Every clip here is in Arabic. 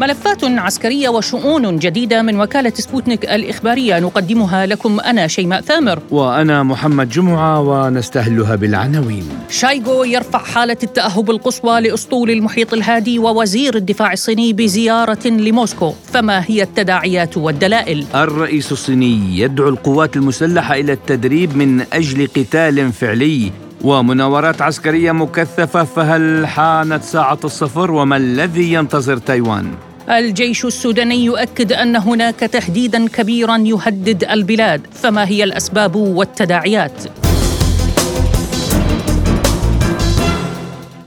ملفات عسكرية وشؤون جديدة من وكالة سبوتنيك الإخبارية. نقدمها لكم أنا شيماء ثامر. وأنا محمد جمعة ونستهلها بالعناوين. شايغو يرفع حالة التأهب القصوى لأسطول المحيط الهادي ووزير الدفاع الصيني بزيارة لموسكو. فما هي التداعيات والدلائل؟ الرئيس الصيني يدعو القوات المسلحة إلى التدريب من أجل قتال فعلي ومناورات عسكرية مكثفة فهل حانت ساعة الصفر؟ وما الذي ينتظر تايوان؟ الجيش السوداني يؤكد أن هناك تهديدا كبيرا يهدد البلاد فما هي الأسباب والتداعيات؟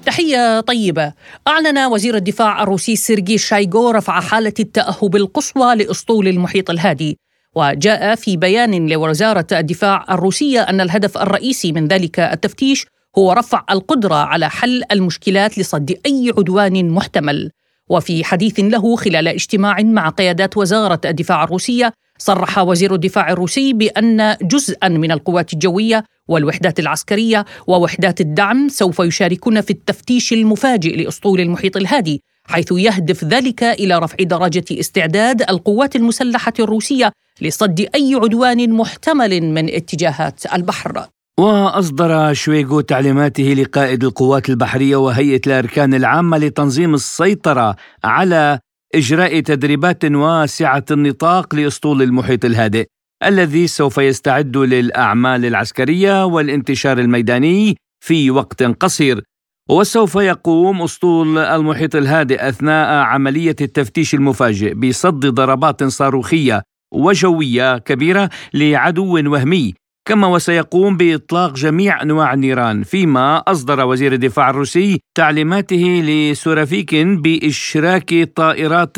تحية طيبة. أعلن وزير الدفاع الروسي سيرجي شايغو رفع حالة التأهب القصوى لأسطول المحيط الهادي. وجاء في بيان لوزارة الدفاع الروسية أن الهدف الرئيسي من ذلك التفتيش هو رفع القدرة على حل المشكلات لصد أي عدوان محتمل. وفي حديث له خلال اجتماع مع قيادات وزارة الدفاع الروسية صرح وزير الدفاع الروسي بأن جزءا من القوات الجوية والوحدات العسكرية ووحدات الدعم سوف يشاركون في التفتيش المفاجئ لأسطول المحيط الهادي. حيث يهدف ذلك إلى رفع درجة استعداد القوات المسلحة الروسية لصد أي عدوان محتمل من اتجاهات البحر. وأصدر شويغو تعليماته لقائد القوات البحرية وهيئة الأركان العامة لتنظيم السيطرة على إجراء تدريبات واسعة النطاق لأسطول المحيط الهادئ الذي سوف يستعد للأعمال العسكرية والانتشار الميداني في وقت قصير. وسوف يقوم أسطول المحيط الهادئ أثناء عملية التفتيش المفاجئ بصد ضربات صاروخية وجوية كبيرة لعدو وهمي. كما وسيقوم بإطلاق جميع أنواع النيران فيما أصدر وزير الدفاع الروسي تعليماته لسورافيكين بإشراك طائرات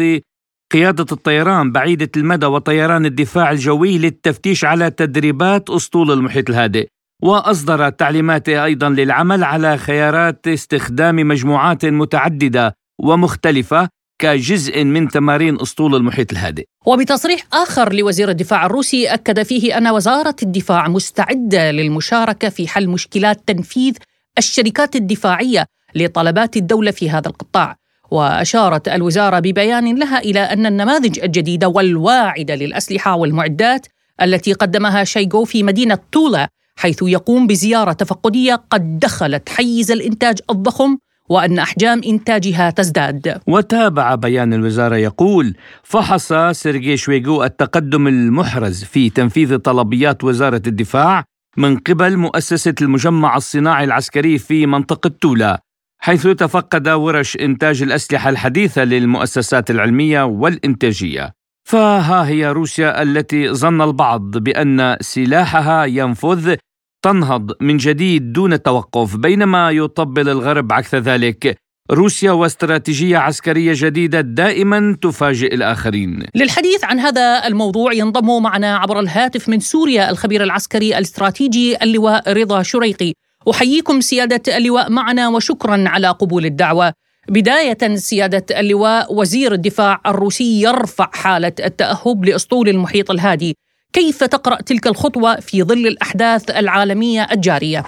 قيادة الطيران بعيدة المدى وطيران الدفاع الجوي للتفتيش على تدريبات أسطول المحيط الهادئ. وأصدر تعليماته أيضا للعمل على خيارات استخدام مجموعات متعددة ومختلفة كجزء من تمارين أسطول المحيط الهادئ. وبتصريح آخر لوزير الدفاع الروسي أكد فيه أن وزارة الدفاع مستعدة للمشاركة في حل مشكلات تنفيذ الشركات الدفاعية لطلبات الدولة في هذا القطاع. وأشارت الوزارة ببيان لها إلى أن النماذج الجديدة والواعدة للأسلحة والمعدات التي قدمها شيغو في مدينة تولا حيث يقوم بزيارة تفقدية قد دخلت حيز الإنتاج الضخم وأن أحجام إنتاجها تزداد. وتابع بيان الوزارة يقول فحص سيرجي شويغو التقدم المحرز في تنفيذ طلبيات وزارة الدفاع من قبل مؤسسة المجمع الصناعي العسكري في منطقة تولا حيث تفقد ورش إنتاج الأسلحة الحديثة للمؤسسات العلمية والإنتاجية. فها هي روسيا التي ظن البعض بأن سلاحها ينفذ تنهض من جديد دون توقف بينما يطبل الغرب عكس ذلك روسيا واستراتيجية عسكرية جديدة دائما تفاجئ الآخرين. للحديث عن هذا الموضوع ينضم معنا عبر الهاتف من سوريا الخبير العسكري الاستراتيجي اللواء رضا شريقي. أحييكم سيادة اللواء معنا وشكرا على قبول الدعوة. بداية سيادة اللواء وزير الدفاع الروسي يرفع حالة التأهب لأسطول المحيط الهادي. كيف تقرأ تلك الخطوة في ظل الأحداث العالمية الجارية؟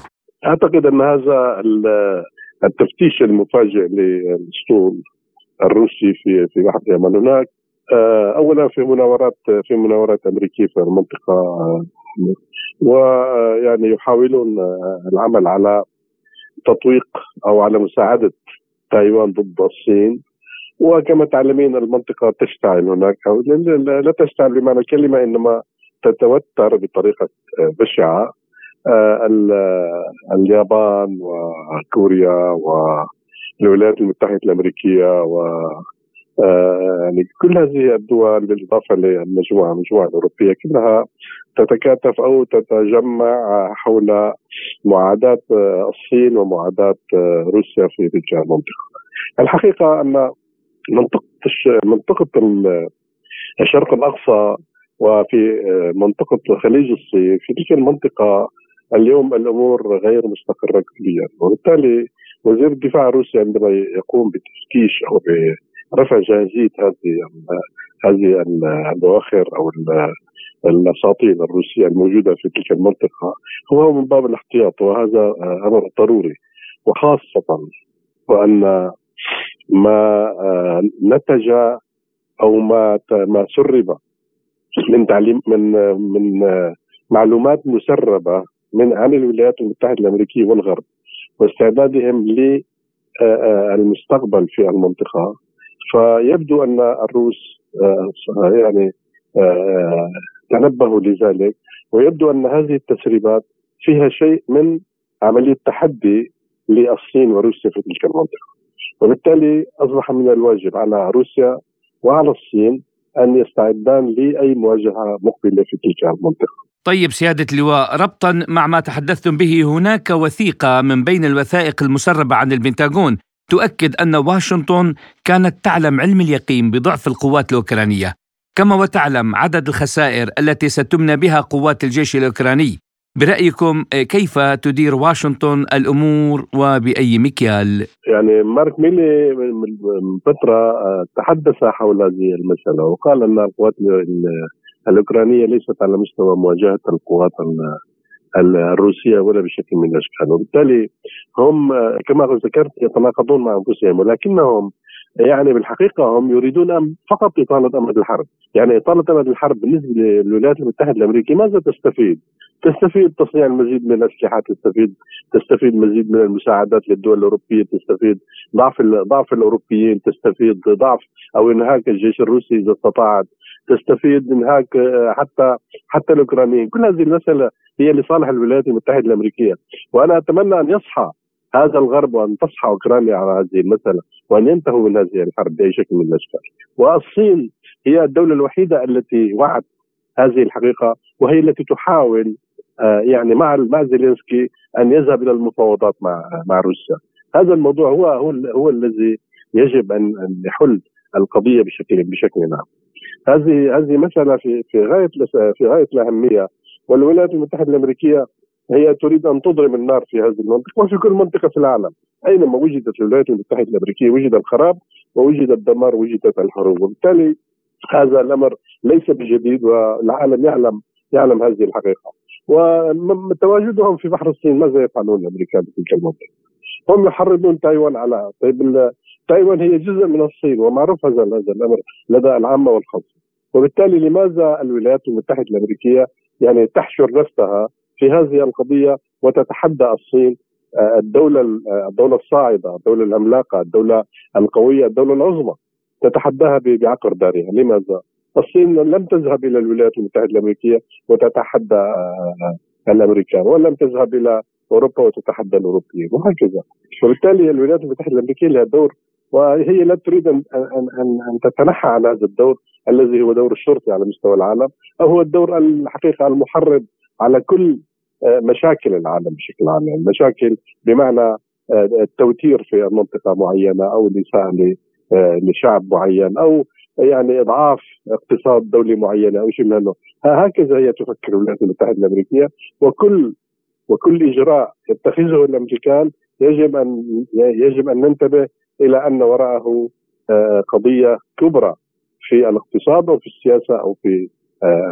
أعتقد أن هذا التفتيش المفاجئ للأسطول الروسي في في بحر اليمن هناك آه، اولا في مناورات في مناورات أمريكية في المنطقة آه، ويعني يحاولون آه، العمل على تطويق أو على مساعدة تايوان ضد الصين. وكما تعلمين المنطقة تشتعل هناك لا تشتعل بمعنى الكلمة إنما تتوتر بطريقة بشعة. آه، اليابان وكوريا والولايات المتحدة الأمريكية و آه، يعني كل هذه الدول بالإضافة للمجموعه المجموعه الأوروبية كلها تتكاتف أو تتجمع حول معاداة الصين ومعاداة روسيا في تلك المنطقة. الحقيقة أن منطقة منطقة الشرق الأقصى وفي منطقة خليج الصين في تلك المنطقة اليوم الأمور غير مستقرة كليا وبالتالي وزير الدفاع الروسي عندما يقوم بتفتيش أو برفع جاهزية هذه هذه البواخر أو الاساطين الروسية الموجودة في تلك المنطقة هو من باب الاحتياط وهذا أمر ضروري وخاصة وأن ما نتج أو ما ما سرب من تعليم من من معلومات مسربة من عن الولايات المتحدة الأمريكية والغرب واستعدادهم للمستقبل في المنطقة. فيبدو أن الروس يعني تنبهوا لذلك ويبدو أن هذه التسريبات فيها شيء من عملية تحدي للصين وروسيا في تلك المنطقة وبالتالي أصبح من الواجب على روسيا وعلى الصين أن يستعدان لأي مواجهة مقبلة في تلك المنطقة. طيب سيادة اللواء ربطا مع ما تحدثتم به هناك وثيقة من بين الوثائق المسربة عن البنتاغون تؤكد أن واشنطن كانت تعلم علم اليقين بضعف القوات الأوكرانية كما وتعلم عدد الخسائر التي ستمنى بها قوات الجيش الأوكراني برأيكم كيف تدير واشنطن الأمور وبأي مكيال؟ يعني مارك ميلي من فترة آه، تحدث حول هذه المسألة وقال أن القوات الأوكرانية ليست على مستوى مواجهة القوات الروسية ولا بشكل من الأشكال. وبالتالي هم آه، كما ذكرت يتناقضون مع أنفسهم ولكنهم يعني بالحقيقة هم يريدون فقط إطالة أمد الحرب. يعني إطالة أمد الحرب بالنسبة للولايات المتحدة الأمريكية ماذا تستفيد؟ تستفيد تصنيع المزيد من الأسلحة تستفيد تستفيد مزيد من المساعدات للدول الأوروبية تستفيد ضعف ضعف الأوروبيين تستفيد ضعف أو إنهاك الجيش الروسي إذا استطاعت تستفيد إنهاك حتى حتى الأوكرانيين، كل هذه المسألة هي لصالح الولايات المتحدة الأمريكية، وأنا أتمنى أن يصحى هذا الغرب وأن تصحى أوكرانيا على هذه المسألة وأن ينتهوا من هذه الحرب بأي شكل من الأشكال. والصين هي الدولة الوحيدة التي وعت هذه الحقيقة وهي التي تحاول آه، يعني مع مع زيلينسكي أن يذهب إلى المفاوضات مع مع روسيا. هذا الموضوع هو هو هو الذي يجب ان يحل القضية بشكل بشكل عام. هذه هذه مسألة في في غاية في غاية الأهمية والولايات المتحدة الأمريكية هي تريد أن تضرم النار في هذه المنطقة وفي كل منطقة في العالم. أينما وجدت الولايات المتحدة الأمريكية وجد الخراب ووجد الدمار وجدت الحروب. وبالتالي هذا الأمر ليس بجديد والعالم يعلم يعلم هذه الحقيقة. وتواجدهم في بحر الصين ماذا يفعلون الأمريكان في تلك المنطقة؟ هم يحرضون تايوان على طيب تايوان هي جزء من الصين ومعروف هذا هذا الأمر لدى العامة والخاصة. وبالتالي لماذا الولايات المتحدة الأمريكية يعني تحشر نفسها في هذه القضية وتتحدى الصين آه، الدولة آه، الدولة الصاعدة، الدولة العملاقه، الدولة القوية، الدولة العظمى تتحداها بعقر دارها، لماذا؟ الصين لم تذهب إلى الولايات المتحدة الأمريكية وتتحدى آه، الأمريكان ولم تذهب إلى أوروبا وتتحدى الأوروبيين وهكذا وبالتالي الولايات المتحدة الأمريكية لها دور وهي لا تريد ان ان ان, أن تتنحى عن هذا الدور الذي هو دور الشرطي على مستوى العالم أو هو الدور الحقيقة المحرض على كل آه، مشاكل العالم بشكل عام يعني مشاكل بمعنى آه، التوتير في منطقة معينة أو الاساءه آه، لشعب معين أو يعني إضعاف اقتصاد دولي معينه أو شيء من هكذا هي تفكر الولايات المتحدة الأمريكية وكل وكل إجراء يتخذه الأمريكان يجب أن يجب أن ننتبه إلى أن وراءه قضية كبرى. في الاقتصاد أو في السياسة أو في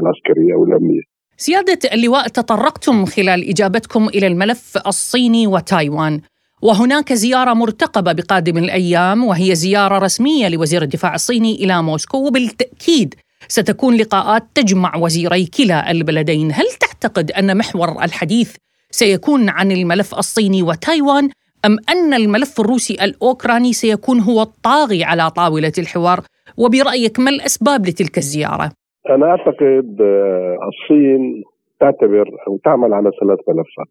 العسكرية أو الأمنية. سيادة اللواء تطرقتم خلال إجابتكم إلى الملف الصيني وتايوان. وهناك زيارة مرتقبة بقادم الأيام وهي زيارة رسمية لوزير الدفاع الصيني إلى موسكو وبالتأكيد ستكون لقاءات تجمع وزيري كلا البلدين. هل تعتقد أن محور الحديث سيكون عن الملف الصيني وتايوان؟ أم أن الملف الروسي الأوكراني سيكون هو الطاغي على طاولة الحوار وبرأيك ما الأسباب لتلك الزيارة؟ أنا أعتقد آه، الصين تعتبر أو تعمل على ثلاث ملفات.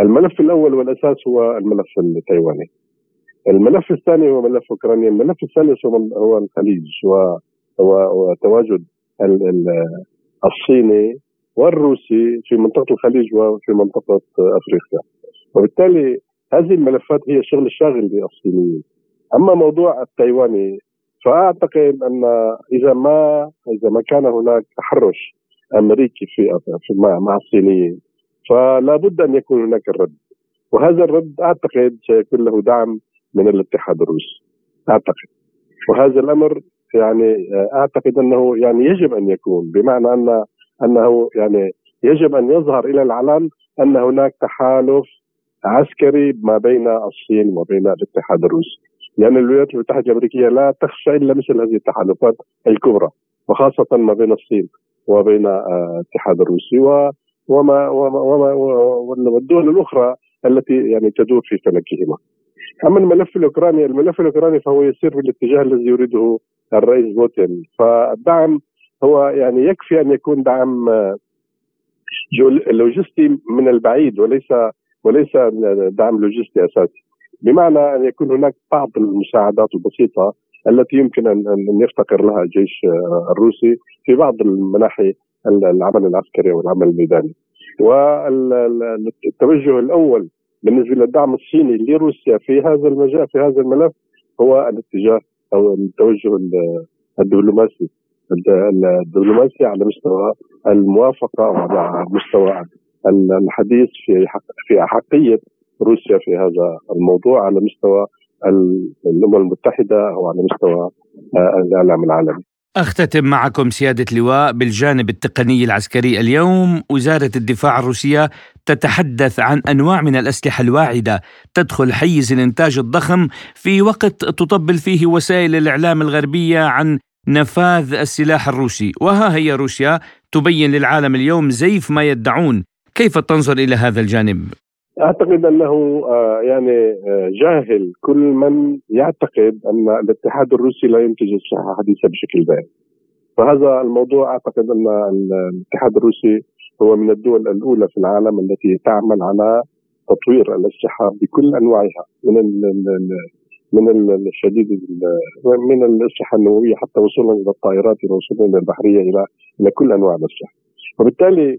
الملف الأول والأساس هو الملف التايواني. الملف الثاني هو ملف أوكرانيا، الملف الثالث هو الخليج وتواجد الصيني والروسي في منطقة الخليج وفي منطقة أفريقيا. وبالتالي هذه الملفات هي الشغل الشاغل للصينيين. أما موضوع التايواني فأعتقد أن إذا ما إذا ما كان هناك تحرش أمريكي في مع, مع الصينيين فلا بد أن يكون هناك الرد وهذا الرد أعتقد سيكون له دعم من الاتحاد الروسي. أعتقد. وهذا الأمر يعني أعتقد أنه يعني يجب أن يكون بمعنى ان أنه يعني يجب أن يظهر إلى العلن أن هناك تحالف عسكري ما بين الصين وما بين الاتحاد الروسي لأن الولايات المتحدة الأمريكية لا تخشى إلا مثل هذه التحالفات الكبرى وخاصة ما بين الصين وبين آه، الاتحاد الروسي وما وما وما والدول الأخرى التي يعني تدور في فلكهما. أما الملف الأوكراني، الملف الأوكراني فهو يسير في الاتجاه الذي يريده الرئيس بوتين، فالدعم هو يعني يكفي أن يكون دعم آه، لوجستي من البعيد وليس وليس دعم لوجستي أساسي بمعنى أن يكون هناك بعض المساعدات البسيطة التي يمكن ان يفتقر لها الجيش الروسي في بعض المناحي العمل العسكري والعمل الميداني. والتوجه الأول بالنسبة للدعم الصيني لروسيا في هذا المجال في هذا الملف هو الاتجاه أو التوجه الدبلوماسي الدبلوماسي على مستوى الموافقة وعلى مستوى الحديث في في احقيه روسيا في هذا الموضوع على مستوى الأمم المتحدة أو على مستوى آه، الاعلام العالمي. أختتم معكم سيادة اللواء بالجانب التقني العسكري اليوم وزارة الدفاع الروسية تتحدث عن أنواع من الأسلحة الواعدة تدخل حيز الإنتاج الضخم في وقت تطبل فيه وسائل الإعلام الغربية عن نفاذ السلاح الروسي وها هي روسيا تبين للعالم اليوم زيف ما يدعون كيف تنظر إلى هذا الجانب؟ أعتقد أنه آه، يعني آه، جاهل كل من يعتقد أن الاتحاد الروسي لا ينتج اسلحه حديثه بشكل دائم فهذا الموضوع أعتقد أن الاتحاد الروسي هو من الدول الأولى في العالم التي تعمل على تطوير الاسلحه بكل أنواعها من من الشديد من الاسلحه النووية حتى وصولا إلى الطائرات وصولا إلى البحرية إلى إلى كل أنواع الاسلحه وبالتالي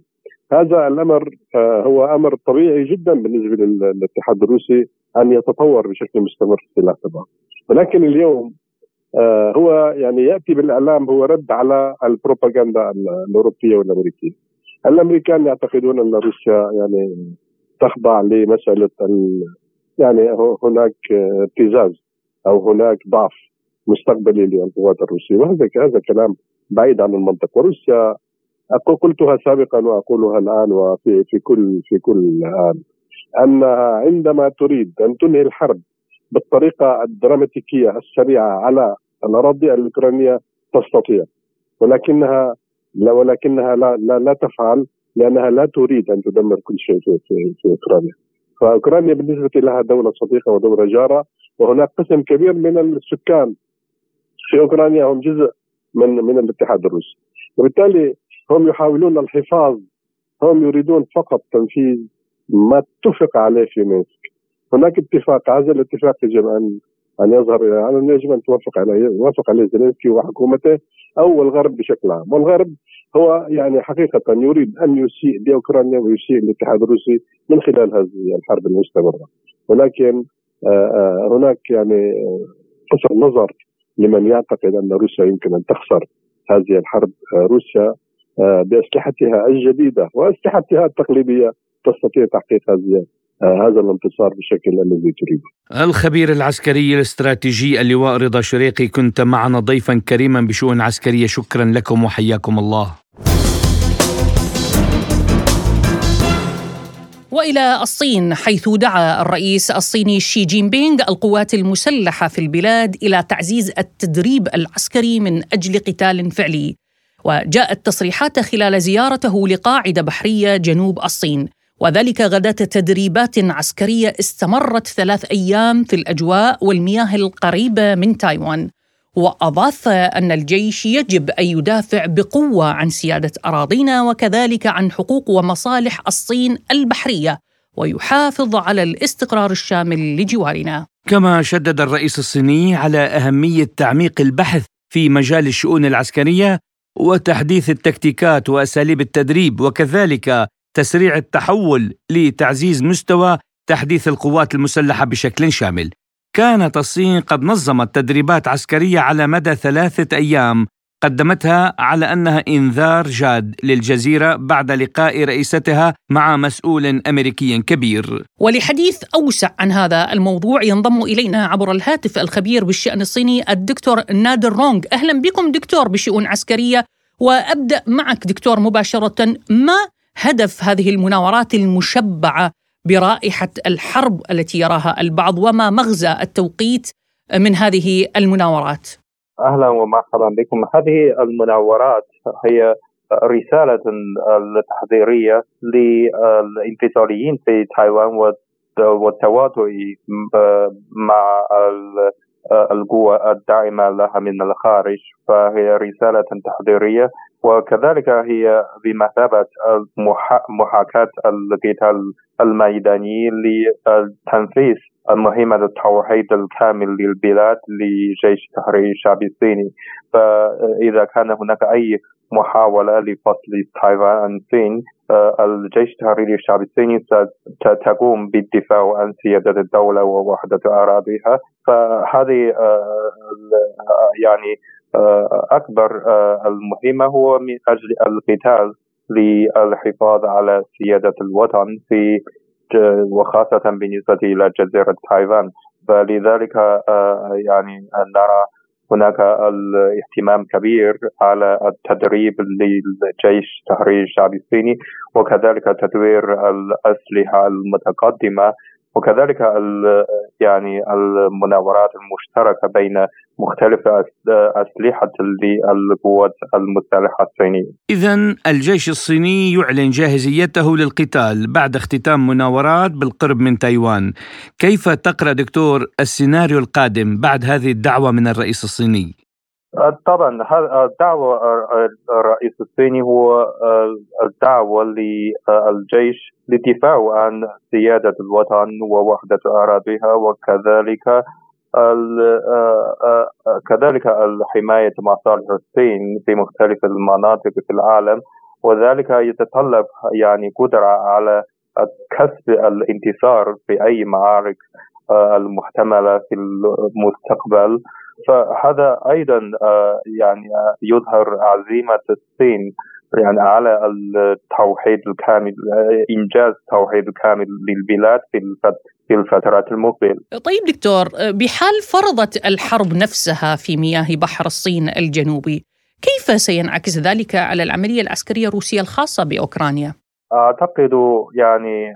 هذا الأمر آه، هو أمر طبيعي جدا بالنسبة للاتحاد الروسي أن يتطور بشكل مستمر في السلاح تبعه ولكن اليوم آه، هو يعني يأتي بالإعلام هو رد على البروباغندا الأوروبية والأمريكية. الأمريكان يعتقدون أن روسيا يعني تخضع لمسألة يعني هناك ابتزاز أو هناك ضعف مستقبلي للقوات الروسية. وهذا هذا كلام بعيد عن المنطق. وروسيا قلتها سابقا وأقولها الآن وفي في كل في كل آن انها عندما تريد أن تنهي الحرب بالطريقة الدراماتيكية السريعة على الأراضي الأوكرانية تستطيع. ولكنها لا ولكنها لا, لا, لا تفعل لأنها لا تريد أن تدمر كل شيء في, في, في أوكرانيا. فأوكرانيا بالنسبة لها دولة صديقة ودولة جارة وهناك قسم كبير من السكان في أوكرانيا هم جزء من من الاتحاد الروسي. وبالتالي هم يحاولون الحفاظ هم يريدون فقط تنفيذ ما اتفق عليه في مينسك. هناك اتفاق هذا الاتفاق يجب ان أن يظهر يعني يجب أن توافق عليه يوافق عليه زيلينسكي وحكومته أو الغرب بشكل عام. والغرب هو يعني حقيقة يريد أن يسيء لأوكرانيا ويسيء للاتحاد الروسي من خلال هذه الحرب المستمرة. ولكن آه، آه، هناك يعني قصر نظر لمن يعتقد أن روسيا يمكن أن تخسر هذه الحرب. آه، روسيا بأسلحتها الجديدة وأسلحتها التقليدية تستطيع تحقيق هذه هذا الانتصار بالشكل الذي تريده. الخبير العسكري الاستراتيجي اللواء رضا شريقي كنت معنا ضيفا كريما بشؤون عسكرية شكرا لكم وحياكم الله. وإلى الصين حيث دعا الرئيس الصيني شي جين بينغ القوات المسلحة في البلاد إلى تعزيز التدريب العسكري من أجل قتال فعلي وجاءت تصريحات خلال زيارته لقاعده بحرية جنوب الصين. وذلك غداة تدريبات عسكرية استمرت ثلاث أيام في الأجواء والمياه القريبة من تايوان. وأضاف أن الجيش يجب أن يدافع بقوة عن سيادة أراضينا وكذلك عن حقوق ومصالح الصين البحرية ويحافظ على الاستقرار الشامل لجوارنا. كما شدد الرئيس الصيني على أهمية تعميق البحث في مجال الشؤون العسكرية وتحديث التكتيكات وأساليب التدريب وكذلك تسريع التحول لتعزيز مستوى تحديث القوات المسلحة بشكل شامل. كانت الصين قد نظمت تدريبات عسكرية على مدى ثلاثة أيام قدمتها على أنها إنذار جاد للجزيرة بعد لقاء رئيستها مع مسؤول أمريكي كبير. ولحديث أوسع عن هذا الموضوع ينضم إلينا عبر الهاتف الخبير بالشأن الصيني الدكتور نادر رونغ، أهلا بكم دكتور بشؤون عسكرية وأبدأ معك دكتور مباشرة. ما هدف هذه المناورات المشبعة برائحة الحرب التي يراها البعض وما مغزى التوقيت من هذه المناورات؟ أهلا ومرحبا بكم. هذه المناورات هي رسالة تحذيريه للإنفصاليين في تايوان والتواطؤ مع القوى الداعمة لها من الخارج فهي رسالة تحذيريه وكذلك هي بمثابة محاكاة القتال الميداني لتنفيذ مهمة التوحيد الكامل للبلاد لجيش تحرير الشعب الصيني. فإذا كان هناك أي محاولة لفصل تايوان عن الصين الجيش التحريري الشعب الصيني ستقوم بالدفاع عن سيادة الدولة ووحدة أراضيها. فهذه يعني آه، أكبر آه، المهمة هو من أجل القتال للحفاظ على سيادة الوطن في وخاصة بالنسبة إلى جزيرة تايوان. فلذلك آه، يعني نرى هناك الاهتمام كبير على التدريب للجيش تحرير الشعب الصيني وكذلك تدوير الأسلحة المتقدمة وكذلك يعني المناورات المشتركة بين مختلف أسلحة للقوات المسلحه الصينية. اذا الجيش الصيني يعلن جاهزيته للقتال بعد اختتام مناورات بالقرب من تايوان. كيف تقرأ دكتور السيناريو القادم بعد هذه الدعوة من الرئيس الصيني؟ طبعا الدعوة الرئيس الصيني هو الدعوة للجيش للدفاع عن سيادة الوطن ووحدة أراضيها وكذلك كذلك الحماية مصالح الصين في مختلف المناطق في العالم وذلك يتطلب يعني قدرة على كسب الانتصار في أي معارك المحتملة في المستقبل. فهذا أيضا آه، يعني آه، يظهر عزيمة الصين يعني على التوحيد الكامل آه، إنجاز التوحيد الكامل للبلاد في في الفترات المقبلة. طيب دكتور بحال فرضت الحرب نفسها في مياه بحر الصين الجنوبي، كيف سينعكس ذلك على العملية العسكرية الروسية الخاصة بأوكرانيا؟ أعتقد يعني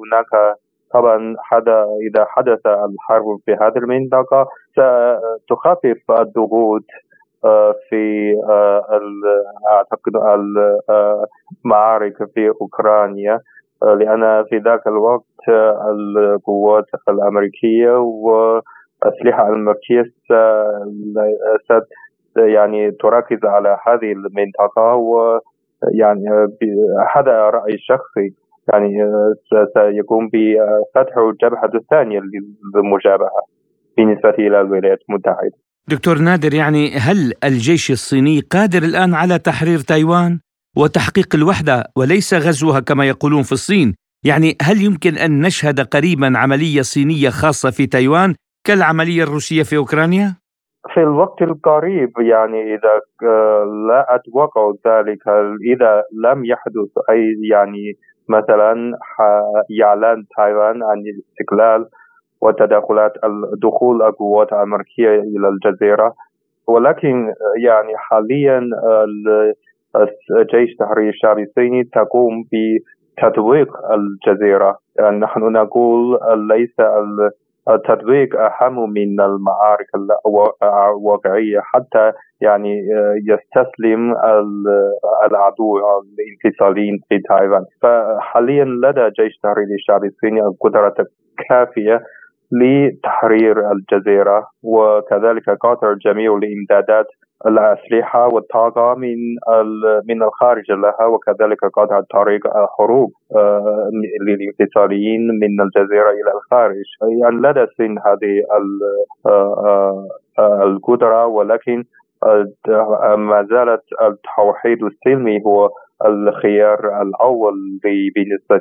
هناك طبعا هذا إذا حدث الحرب في هذه المنطقة ستخفف الضغوط آه، في آه، أعتقد المعارك في أوكرانيا آه، لأن في ذاك الوقت القوات الأمريكية والأسلحة الأمريكية ست يعني تركز على هذه المنطقة ويعني هذا رأيي الشخصي يعني آه، سيقوم بفتح الجبهة الثانية للمجابهة بالنسبة إلى الولايات المتحدة. دكتور نادر يعني هل الجيش الصيني قادر الآن على تحرير تايوان وتحقيق الوحدة وليس غزوها كما يقولون في الصين؟ يعني هل يمكن أن نشهد قريبا عملية صينية خاصة في تايوان كالعملية الروسية في أوكرانيا؟ في الوقت القريب يعني إذا آه، لا أتوقع ذلك. إذا لم يحدث أي يعني مثلا إعلان تايوان عن الاستقلال وتدخلات دخول القوات الأمريكية إلى الجزيرة. ولكن يعني حاليا جيش تحرير الشعب الصيني تقوم بتطويق الجزيرة. يعني نحن نقول ليس التطبيق أهم من المعارك الواقعية حتى يعني آه، يستسلم العدو الانفصاليين في تايوان. فحاليا لدى جيش تحرير الشعب الصيني القدرة الكافية لتحرير الجزيرة وكذلك قطر جميع الإمدادات الأسلحة والطاقة من من الخارج لها وكذلك قطع طريق الحروب آه، للانفصاليين من الجزيرة إلى الخارج. يعني لدى الصين هذه آه، القدرة ولكن ما زالت التوحيد السلمي هو الخيار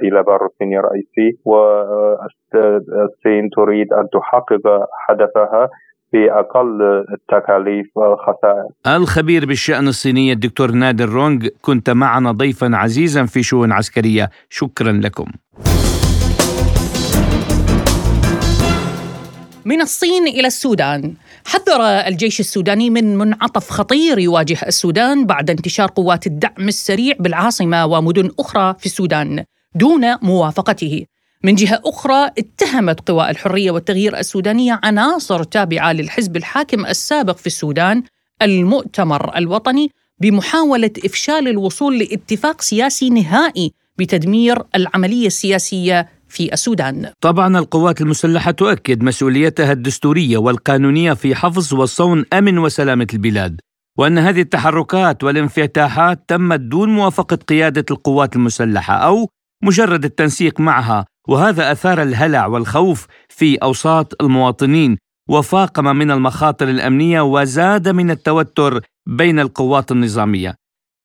إلى بار الصين الرئيسي والصين تريد أن تحقق هدفها بأقل التكاليف والخسائر الخبير بالشأن الصيني الدكتور نادر رونغ كنت معنا ضيفا عزيزا في شؤون عسكرية. شكرا لكم. من الصين إلى السودان. حذر الجيش السوداني من منعطف خطير يواجه السودان بعد انتشار قوات الدعم السريع بالعاصمة ومدن أخرى في السودان دون موافقته. من جهة أخرى اتهمت قوى الحرية والتغيير السودانية عناصر تابعة للحزب الحاكم السابق في السودان المؤتمر الوطني بمحاولة إفشال الوصول لاتفاق سياسي نهائي بتدمير العملية السياسية في السودان. طبعا القوات المسلحة تؤكد مسؤوليتها الدستورية والقانونية في حفظ وصون أمن وسلامة البلاد. وأن هذه التحركات والانفتاحات تمت دون موافقة قيادة القوات المسلحة أو مجرد التنسيق معها وهذا أثار الهلع والخوف في أوساط المواطنين وفاقم من المخاطر الأمنية وزاد من التوتر بين القوات النظامية.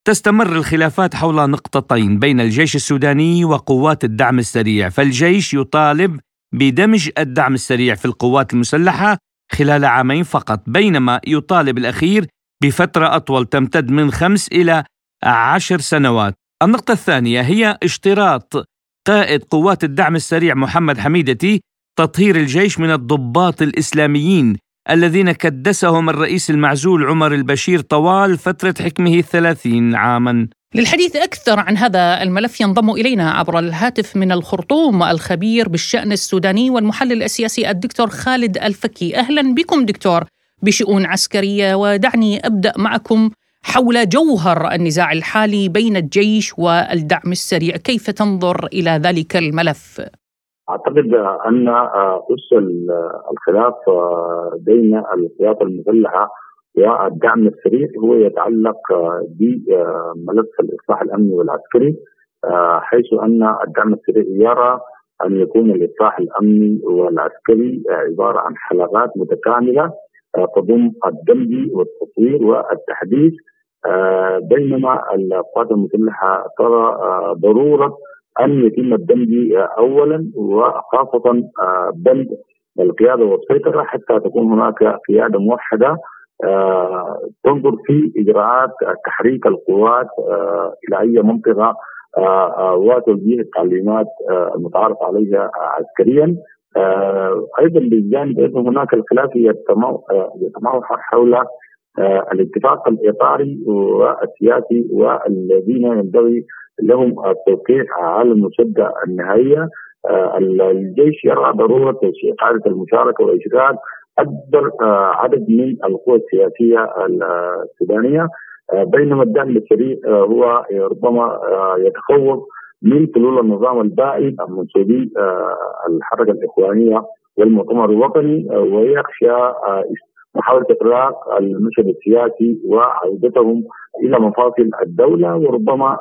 تستمر الخلافات حول نقطتين بين الجيش السوداني وقوات الدعم السريع، فالجيش يطالب بدمج الدعم السريع في القوات المسلحة خلال عامين فقط، بينما يطالب الأخير بفترة أطول تمتد من خمس إلى عشر سنوات. النقطة الثانية هي اشتراط قائد قوات الدعم السريع محمد حميدتي تطهير الجيش من الضباط الإسلاميين الذين كدسهم الرئيس المعزول عمر البشير طوال فترة حكمه الثلاثين عاما. للحديث أكثر عن هذا الملف ينضم إلينا عبر الهاتف من الخرطوم الخبير بالشأن السوداني والمحلل السياسي الدكتور خالد الفكي. أهلا بكم دكتور بشؤون عسكرية. ودعني أبدأ معكم حول جوهر النزاع الحالي بين الجيش والدعم السريع. كيف تنظر إلى ذلك الملف؟ أعتقد أن اس الخلاف بين القوات المسلحة والدعم السريع هو يتعلق بملف الإصلاح الأمني والعسكري حيث أن الدعم السريع يرى أن يكون الإصلاح الأمني والعسكري عبارة عن حلقات متكاملة تضم الدمج والتطوير والتحديث بينما القوات المسلحة ترى ضرورة أن يتم الدمج اولا وخاصة آه، بند القيادة والسيطرة حتى تكون هناك قيادة موحدة آه، تنظر في إجراءات تحريك القوات آه، إلى أي منطقة وتوجيه التعليمات المتعارف عليها عسكريا. أيضا بالجانب أيضا هناك الخلاف يتموحر حول الاتفاق الإطاري والسياسي والذين ينبغي لهم التوقيع على المسدة النهائية. آه، الجيش يرى ضرورة قاعدة المشاركة وإشغال أكبر آه، عدد من القوى السياسية السودانية. آه، بينما الدعم السريع هو ربما يتخوف من حلول النظام البائد منسوبي الحركة الإخوانية والمؤتمر الوطني ويخشى محاولة إغلاق المشهد السياسي وعودتهم إلى مفاصل الدولة. وربما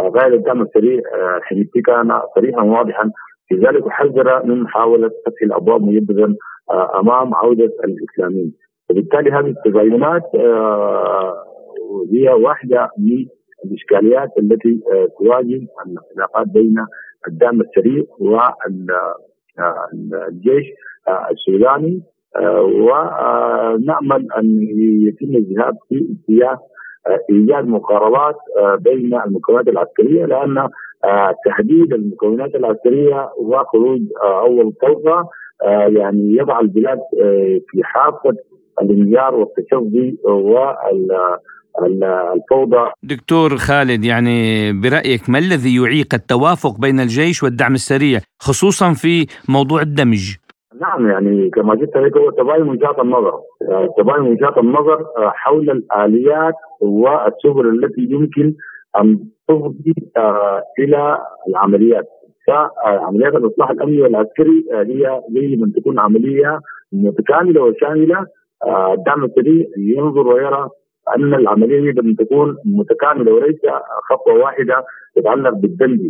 غاية الدعم السريع حميدتي كان صريحا واضحا. في ذلك وحذر من محاولة فتح الأبواب مجددا أمام عودة الإسلاميين. وبالتالي هذه التزاينات هي واحدة من الإشكاليات التي تواجه العلاقات بين الدعم السريع والجيش السوداني. ونأمل أن يتم الذهاب في اتجاه إيجاد مقاربات بين المكونات العسكرية لأن تحديد المكونات العسكرية وخروج أول طلقة يعني يضع البلاد في حافة الانهيار والتشظي الفوضى. دكتور خالد يعني برأيك ما الذي يعيق التوافق بين الجيش والدعم السريع خصوصا في موضوع الدمج؟ نعم يعني كما قلت لك هو تباين وجهات النظر. آه، تباين وجهات النظر آه، حول الآليات والسبل التي يمكن أن تفضي آه، إلى العمليات. فعمليات الإصلاح الأمني والعسكري هي يجب ان تكون عملية متكاملة وشاملة. الدعم السريع ينظر ويرى أن العملية يجب ان تكون متكاملة وليس خطوة واحدة تتعلق بالدمج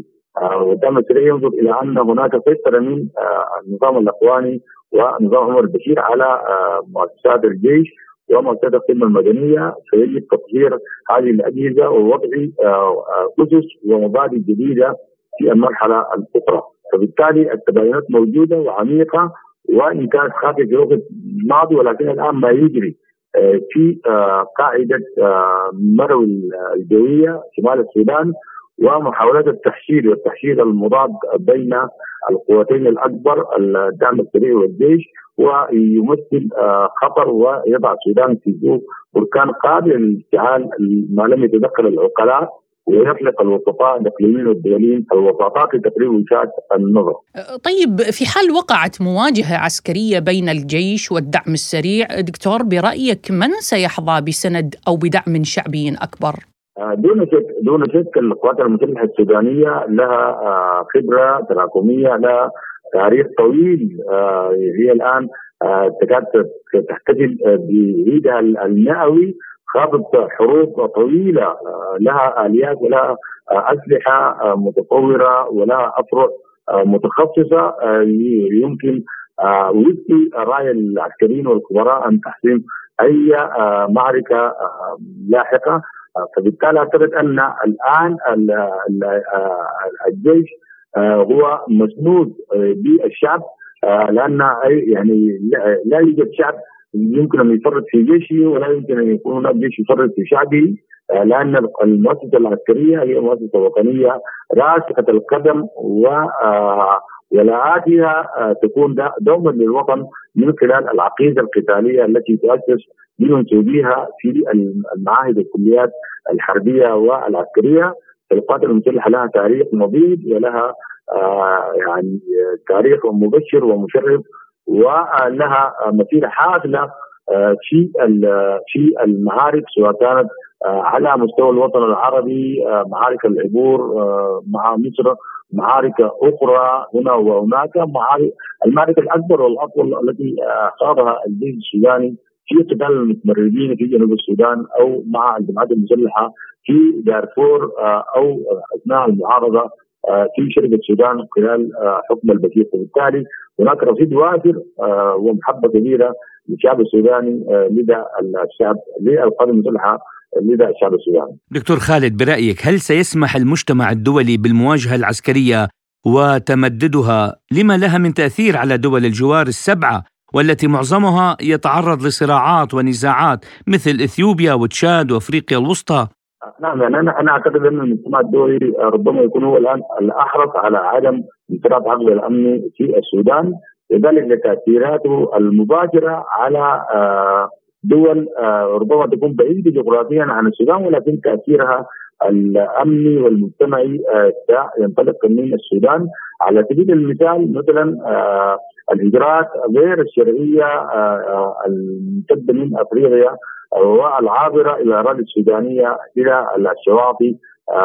وتم السريع ينظر إلى أن هناك سيطره من آه، النظام الأخواني ونظام عمر البشير على آه، مؤسسات الجيش ومؤسسات الخدمه المدنية فيجب تطهير هذه الأجهزة ووضع آه، أسس ومبادئ جديدة في المرحلة الأخرى. فبالتالي التباينات موجودة وعميقة وإن كانت خافيه في وقت ماضي ولكن الآن ما يجري في قاعدة مرو الجوية شمال السودان ومحاولات التحشيد والتحشيد المضاد بين القوتين الأكبر الدعم السريع والجيش ويمثل آه، خطر ويضع السودان في ظروف بركان قابل للاشتعال ما لم يتدخل العقلاء ويخلق الوسطاء الإقليميين والدوليين الوساطات لتقرير وجهات النظر. طيب في حال وقعت مواجهة عسكرية بين الجيش والدعم السريع دكتور برأيك من سيحظى بسند أو بدعم شعبي أكبر؟ آه، دون شك دون شك القوات المسلحة السودانية لها آه، خبرة تراكمية لها تاريخ طويل آه، هي الآن تكاد تحتفل بعيدها المئوي خاضت حروب طويلة لها آليات ولها أسلحة متطورة ولها أفرع متخصصة يمكن وفق رأي العسكريين والخبراء أن تحسم أي معركة لاحقة. فبالتالي اعتقد أن الآن الجيش هو مسنود بالشعب لأن يعني لا يوجد شعب يمكن أن يفرط في جيشه ولا يمكن أن يكون هناك جيش يفرط في شعبه. لأن المؤسسة العسكرية هي مؤسسة وطنية راسخة القدم و ولاءاتها تكون دوما للوطن من خلال العقيدة القتالية التي تؤسس بها في المعاهد والكليات الحربية والعسكرية. القوات المسلحه لها تاريخ مضيد ولها آه يعني تاريخ مبشر ومشرف ولها مسيرة حافلة آه في في المعارك سواء كانت آه على مستوى الوطن العربي آه، معارك العبور آه، مع مصر معارك أخرى هنا وهناك معارك المعركه الأكبر والأطول التي خاضها الجيش السوداني في قتال المتمردين في جنوب السودان أو مع الجماعات المسلحة في دارفور آه، أو أثناء المعارضه آه، في شرق السودان خلال آه، حكم البشير. وبالتالي هناك رصيد وافر ومحبة كبيرة للشعب السوداني لدى الشعب للقوات المسلحه لدى الشعب السوداني. دكتور خالد برأيك هل سيسمح المجتمع الدولي بالمواجهة العسكرية وتمددها؟ لما لها من تأثير على دول الجوار السبعة والتي معظمها يتعرض لصراعات ونزاعات مثل إثيوبيا وتشاد وأفريقيا الوسطى؟ نعم يعني أنا أنا أعتقد أن المجتمع الدولي ربما يكون هو الآن الأحرص على عدم انفراد عقد الأمن في السودان. لذلك لتاثيراته المباشرة على آه، دول آه، ربما تكون بعيدة جغرافيا عن السودان ولكن تأثيرها الأمني والمجتمعي آه، ينطلق من السودان. على سبيل المثال مثلا الهجرات غير الشرعية الممتدة من أفريقيا والعابره إلى الأراضي السودانية إلى الشواطئ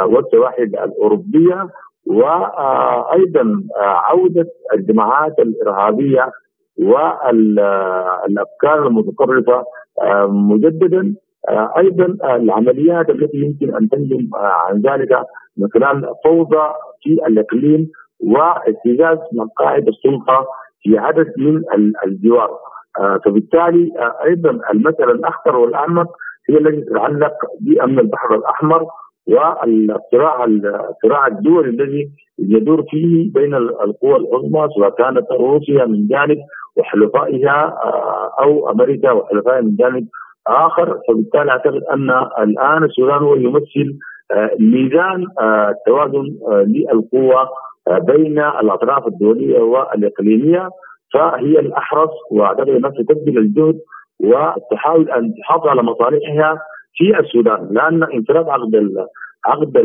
والسواحل الأوروبية. وأيضا آه، عودة الجماعات الإرهابية والأفكار المتطرفة مجددا. أيضا العمليات التي يمكن أن تنجم عن ذلك من خلال فوضى في الإقليم واهتزاز مقاعد السلطة في عدد من الجوار. آه، فبالتالي آه، أيضا المسألة الأخطر والأعمق هي التي تتعلق بأمن البحر الأحمر والصراع الصراع الدولي الذي يدور فيه بين القوى العظمى سواء كانت روسيا من جانب وحلفائها آه، أو أمريكا وحلفائها من جانب آخر. فبالتالي أعتقد أن الآن السودان هو يمثل ميزان توازن للقوى بين الأطراف الدولية والإقليمية. فهي الأحرص وأعتقد أنها تبذل الجهد وتحاول ان تحافظ على مصالحها في السودان. لأن انفراد عقد عقد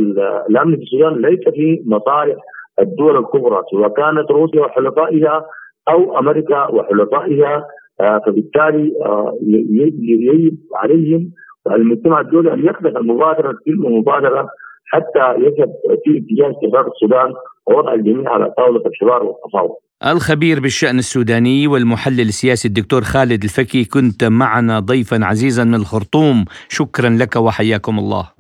الأمن في السودان ليس في مصالح الدول الكبرى سواء كانت روسيا وحلفائها أو أمريكا وحلفائها. آه، فبالتالي آه، يجب عليهم المجتمع الدولي أن يخلق المبادرة كل مبادره حتى يذهب في اتجاه استقرار السودان ووضع الجميع على طاولة الحوار والتفاوض. الخبير بالشأن السوداني والمحلل السياسي الدكتور خالد الفكي كنت معنا ضيفا عزيزا من الخرطوم شكرا لك وحياكم الله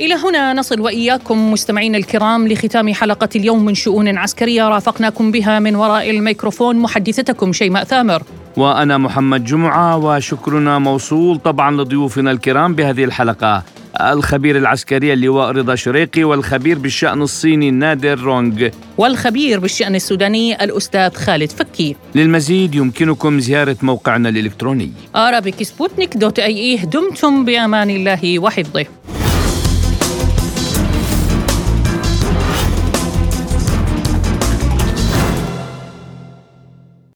إلى هنا نصل وإياكم مستمعين الكرام لختام حلقة اليوم من شؤون عسكرية رافقناكم بها من وراء الميكروفون محدثتكم شيماء ثامر. وأنا محمد جمعة وشكرنا موصول طبعا لضيوفنا الكرام بهذه الحلقة. الخبير العسكري اللواء رضا شريقي والخبير بالشأن الصيني نادر رونغ. والخبير بالشأن السوداني الأستاذ خالد فكي. للمزيد يمكنكم زيارة موقعنا الإلكتروني. Arabic دوت أي دمتم بأمان الله وحفظه.